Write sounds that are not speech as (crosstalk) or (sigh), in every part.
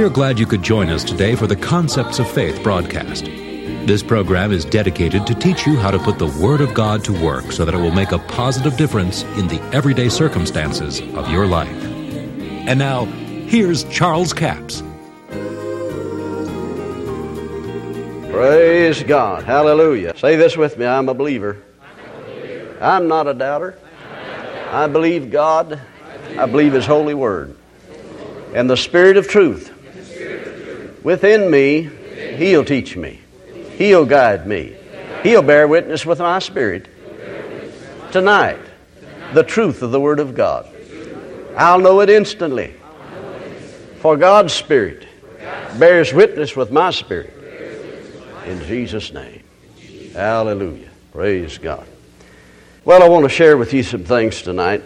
We are glad you could join us today for the Concepts of Faith broadcast. This program is dedicated to teach you how to put the Word of God to work so that it will make a positive difference in the everyday circumstances of your life. And now, here's Charles Capps. Praise God. Hallelujah. Say this with me I'm a believer. I'm not a doubter. I believe God. I believe His holy word. And the Spirit of truth within me, He'll teach me. He'll guide me. He'll bear witness with my spirit tonight the truth of the Word of God. I'll know it instantly. For God's Spirit bears witness with my spirit. In Jesus' name. Hallelujah. Praise God. Well, I want to share with you some things tonight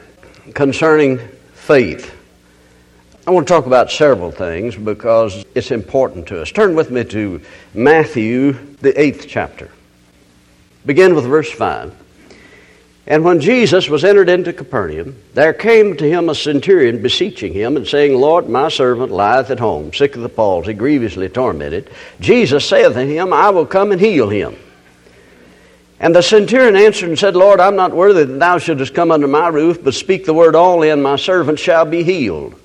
concerning faith. I want to talk about several things because it's important to us. Turn with me to Matthew, the eighth chapter. Begin with verse 5. And when Jesus was entered into Capernaum, there came to him a centurion beseeching him and saying, Lord, my servant lieth at home, sick of the palsy, grievously tormented. Jesus saith to him, I will come and heal him. And the centurion answered and said, Lord, I'm not worthy that thou shouldest come under my roof, but speak the word only, and my servant shall be healed.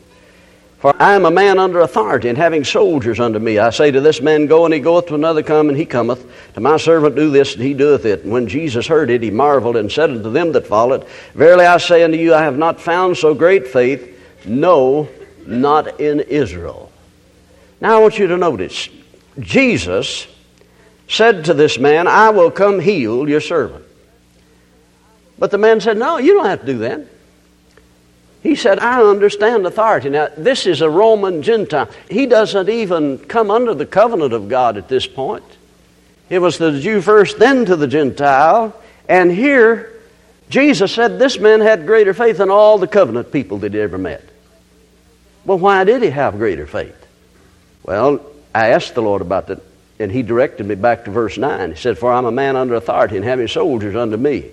For I am a man under authority, and having soldiers under me. I say to this man, Go, and he goeth, to another, Come, and he cometh. To my servant, Do this, and he doeth it. And when Jesus heard it, he marveled, and said unto them that followed, Verily I say unto you, I have not found so great faith, no, not in Israel. Now I want you to notice, Jesus said to this man, I will come heal your servant. But the man said, No, you don't have to do that. He said, I understand authority. Now, this is a Roman Gentile. He doesn't even come under the covenant of God at this point. It was the Jew first, then to the Gentile. And here, Jesus said this man had greater faith than all the covenant people that he ever met. Well, why did he have greater faith? Well, I asked the Lord about that, and he directed me back to verse 9. He said, For I'm a man under authority and having soldiers under me.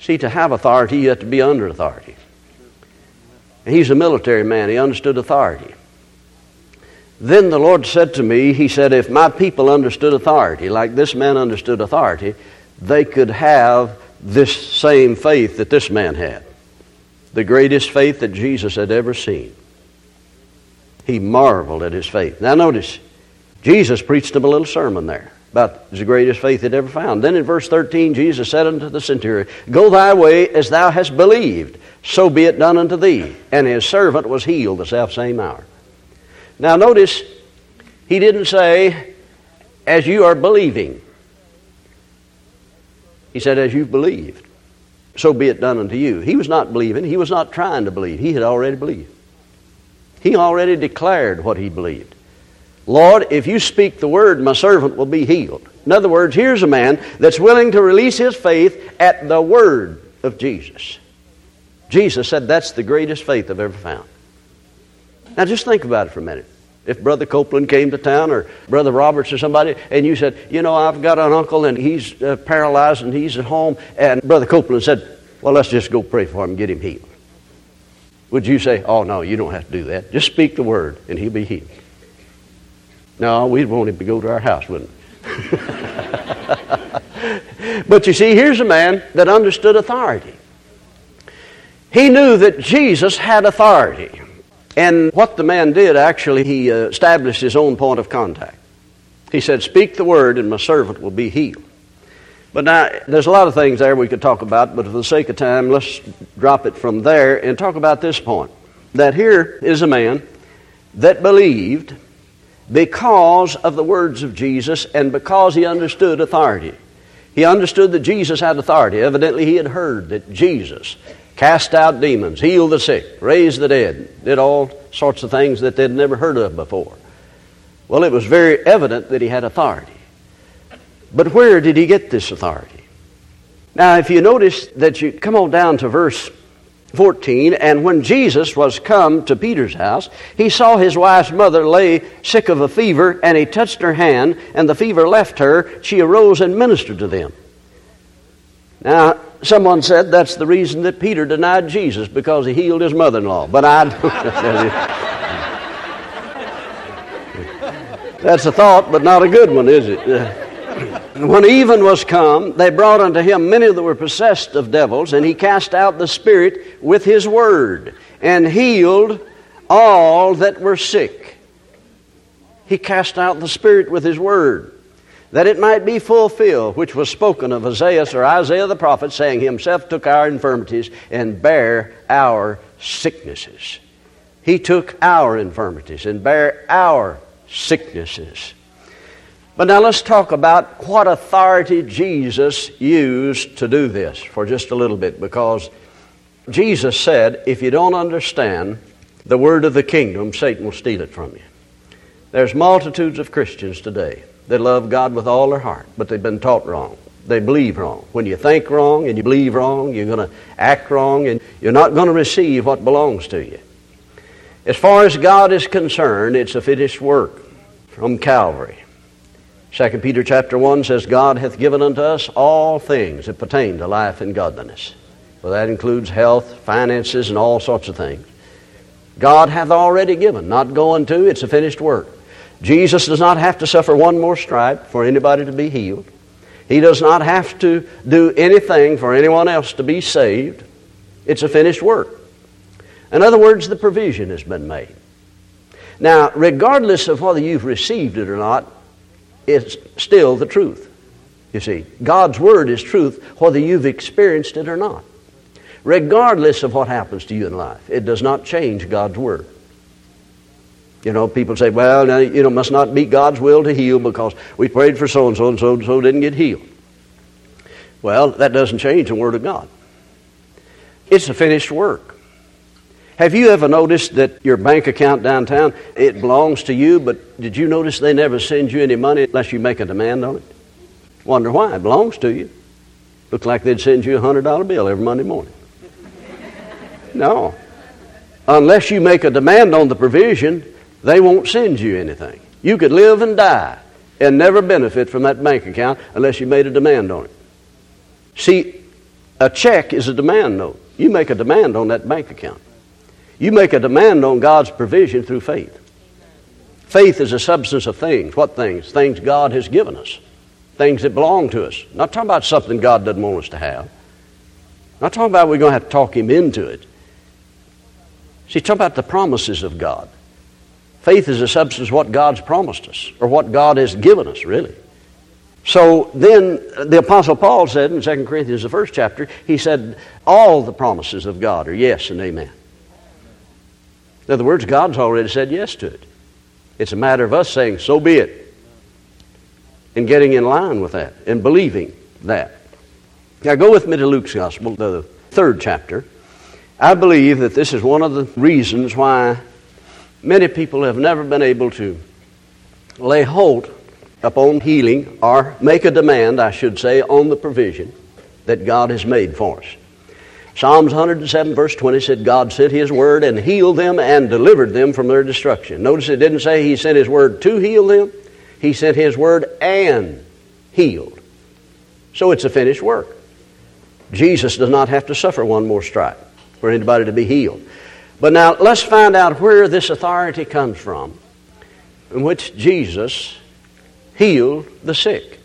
See, to have authority, you have to be under authority. He's a military man. He understood authority. Then the Lord said to me, He said, if my people understood authority, like this man understood authority, they could have this same faith that this man had. The greatest faith that Jesus had ever seen. He marveled at his faith. Now notice, Jesus preached him a little sermon there about the greatest faith he'd ever found. Then in verse 13, Jesus said unto the centurion, Go thy way as thou hast believed so be it done unto thee. And his servant was healed the self same hour. Now notice, he didn't say, as you are believing. He said, as you've believed. So be it done unto you. He was not believing. He was not trying to believe. He had already believed. He already declared what he believed. Lord, if you speak the word, my servant will be healed. In other words, here's a man that's willing to release his faith at the word of Jesus. Jesus said, That's the greatest faith I've ever found. Now just think about it for a minute. If Brother Copeland came to town or Brother Roberts or somebody, and you said, You know, I've got an uncle and he's uh, paralyzed and he's at home, and Brother Copeland said, Well, let's just go pray for him and get him healed. Would you say, Oh, no, you don't have to do that. Just speak the word and he'll be healed? No, we'd want him to go to our house, wouldn't we? (laughs) but you see, here's a man that understood authority. He knew that Jesus had authority. And what the man did, actually, he uh, established his own point of contact. He said, Speak the word, and my servant will be healed. But now, there's a lot of things there we could talk about, but for the sake of time, let's drop it from there and talk about this point. That here is a man that believed because of the words of Jesus and because he understood authority. He understood that Jesus had authority. Evidently, he had heard that Jesus cast out demons, healed the sick, raised the dead, did all sorts of things that they'd never heard of before. Well, it was very evident that he had authority. But where did he get this authority? Now, if you notice that you come on down to verse 14, and when Jesus was come to Peter's house, he saw his wife's mother lay sick of a fever, and he touched her hand, and the fever left her. She arose and ministered to them. Now, someone said that's the reason that Peter denied Jesus because he healed his mother in law. But I do (laughs) That's a thought, but not a good one, is it? (laughs) when even was come, they brought unto him many that were possessed of devils, and he cast out the spirit with his word, and healed all that were sick. He cast out the spirit with his word, that it might be fulfilled, which was spoken of Isaiah or Isaiah the prophet, saying, Himself took our infirmities and bare our sicknesses. He took our infirmities and bare our sicknesses. But now let's talk about what authority Jesus used to do this for just a little bit because Jesus said, if you don't understand the word of the kingdom, Satan will steal it from you. There's multitudes of Christians today that love God with all their heart, but they've been taught wrong. They believe wrong. When you think wrong and you believe wrong, you're going to act wrong and you're not going to receive what belongs to you. As far as God is concerned, it's a finished work from Calvary. 2 Peter chapter 1 says, God hath given unto us all things that pertain to life and godliness. Well, that includes health, finances, and all sorts of things. God hath already given, not going to, it's a finished work. Jesus does not have to suffer one more stripe for anybody to be healed. He does not have to do anything for anyone else to be saved. It's a finished work. In other words, the provision has been made. Now, regardless of whether you've received it or not, it's still the truth. You see, God's Word is truth whether you've experienced it or not. Regardless of what happens to you in life, it does not change God's Word. You know, people say, well, now, you know, must not be God's will to heal because we prayed for so and so and so and so didn't get healed. Well, that doesn't change the Word of God. It's a finished work. Have you ever noticed that your bank account downtown, it belongs to you, but did you notice they never send you any money unless you make a demand on it? Wonder why? It belongs to you. Looks like they'd send you a $100 bill every Monday morning. (laughs) No. Unless you make a demand on the provision, they won't send you anything. You could live and die and never benefit from that bank account unless you made a demand on it. See, a check is a demand note. You make a demand on that bank account. You make a demand on God's provision through faith. Faith is a substance of things. What things? Things God has given us. Things that belong to us. Not talking about something God doesn't want us to have. Not talking about we're going to have to talk Him into it. See, talk about the promises of God. Faith is a substance of what God's promised us, or what God has given us, really. So then the Apostle Paul said in 2 Corinthians, the first chapter, he said, All the promises of God are yes and amen. In other words, God's already said yes to it. It's a matter of us saying, so be it, and getting in line with that and believing that. Now, go with me to Luke's Gospel, the third chapter. I believe that this is one of the reasons why many people have never been able to lay hold upon healing or make a demand, I should say, on the provision that God has made for us. Psalms 107, verse 20 said, God sent His word and healed them and delivered them from their destruction. Notice it didn't say He sent His word to heal them, He sent His word and healed. So it's a finished work. Jesus does not have to suffer one more stripe for anybody to be healed. But now let's find out where this authority comes from, in which Jesus healed the sick.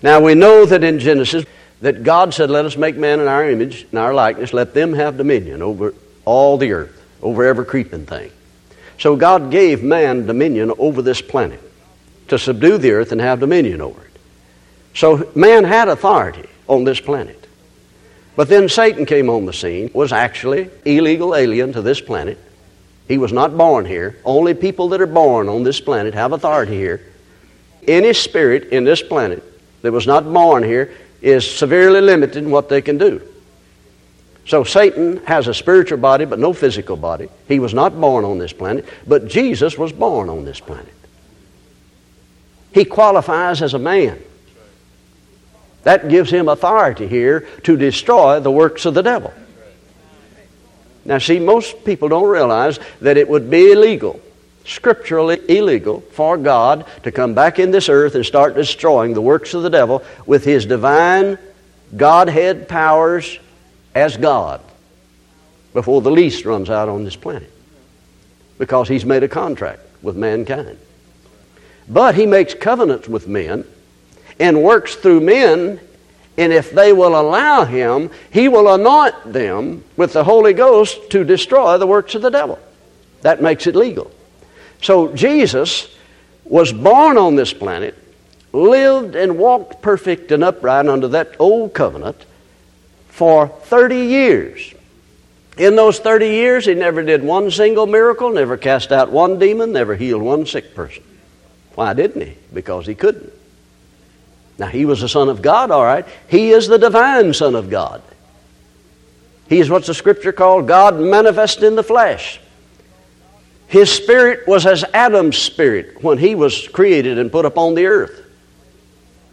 Now we know that in Genesis, that God said, Let us make man in our image, in our likeness, let them have dominion over all the earth, over every creeping thing. So God gave man dominion over this planet to subdue the earth and have dominion over it. So man had authority on this planet. But then Satan came on the scene, was actually illegal alien to this planet. He was not born here. Only people that are born on this planet have authority here. Any spirit in this planet that was not born here is severely limited in what they can do. So Satan has a spiritual body but no physical body. He was not born on this planet, but Jesus was born on this planet. He qualifies as a man. That gives him authority here to destroy the works of the devil. Now, see, most people don't realize that it would be illegal scripturally illegal for God to come back in this earth and start destroying the works of the devil with his divine Godhead powers as God before the lease runs out on this planet because he's made a contract with mankind. But he makes covenants with men and works through men, and if they will allow him, he will anoint them with the Holy Ghost to destroy the works of the devil. That makes it legal. So Jesus was born on this planet, lived and walked perfect and upright under that old covenant for 30 years. In those 30 years, he never did one single miracle, never cast out one demon, never healed one sick person. Why didn't he? Because he couldn't. Now, he was the Son of God, all right. He is the divine Son of God. He is what the Scripture called God manifest in the flesh. His spirit was as Adam's spirit when he was created and put upon the earth.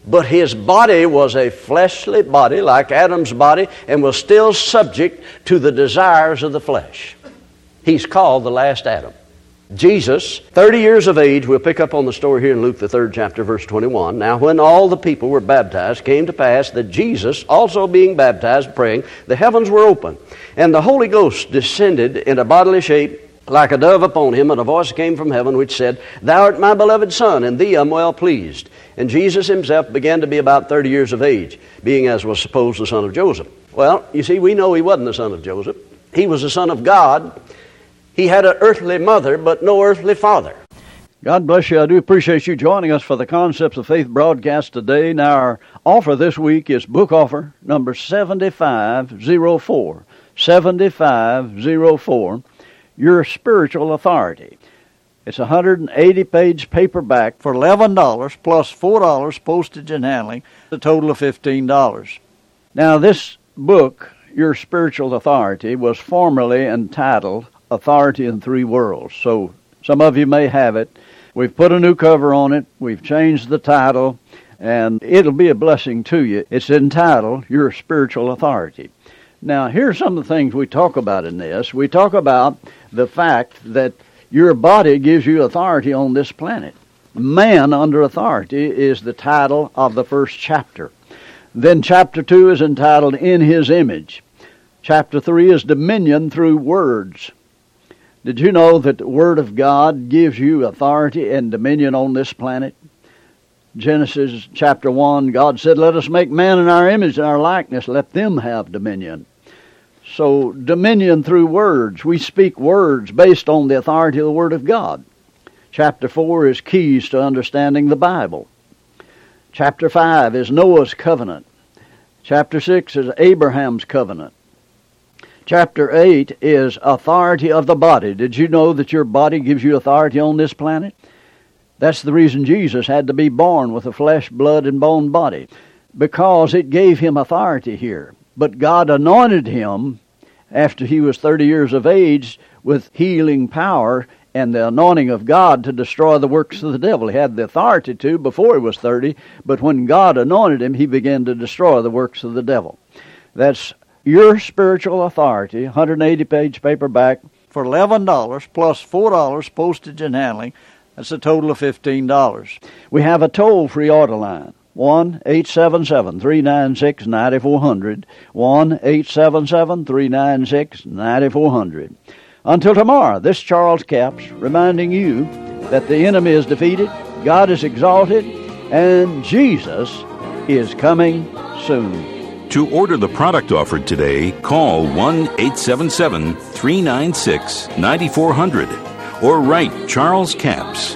But his body was a fleshly body like Adam's body and was still subject to the desires of the flesh. He's called the last Adam. Jesus, 30 years of age, we'll pick up on the story here in Luke, the third chapter, verse 21. Now, when all the people were baptized, came to pass that Jesus, also being baptized, praying, the heavens were open, and the Holy Ghost descended in a bodily shape like a dove upon him, and a voice came from heaven which said, Thou art my beloved Son, and thee I'm well pleased. And Jesus himself began to be about 30 years of age, being as was supposed the son of Joseph. Well, you see, we know he wasn't the son of Joseph. He was the son of God he had an earthly mother, but no earthly father. God bless you. I do appreciate you joining us for the Concepts of Faith broadcast today. Now, our offer this week is book offer number 7504. 7504. Your Spiritual Authority. It's a 180 page paperback for $11 plus $4 postage and handling, a total of $15. Now, this book, Your Spiritual Authority, was formerly entitled authority in three worlds. So some of you may have it. We've put a new cover on it. We've changed the title, and it'll be a blessing to you. It's entitled Your Spiritual Authority. Now, here's some of the things we talk about in this. We talk about the fact that your body gives you authority on this planet. Man under authority is the title of the first chapter. Then chapter 2 is entitled In His Image. Chapter 3 is Dominion Through Words. Did you know that the Word of God gives you authority and dominion on this planet? Genesis chapter 1, God said, Let us make man in our image and our likeness, let them have dominion. So, dominion through words. We speak words based on the authority of the Word of God. Chapter 4 is keys to understanding the Bible. Chapter 5 is Noah's covenant. Chapter 6 is Abraham's covenant. Chapter 8 is authority of the body. Did you know that your body gives you authority on this planet? That's the reason Jesus had to be born with a flesh, blood, and bone body, because it gave him authority here. But God anointed him after he was 30 years of age with healing power and the anointing of God to destroy the works of the devil. He had the authority to before he was 30, but when God anointed him, he began to destroy the works of the devil. That's your Spiritual Authority, 180 page paperback, for $11 plus $4 postage and handling. That's a total of $15. We have a toll free order line. 1 877 396 9400. 1 877 396 9400. Until tomorrow, this Charles Capps reminding you that the enemy is defeated, God is exalted, and Jesus is coming soon. To order the product offered today, call 1 877 396 9400 or write Charles Capps,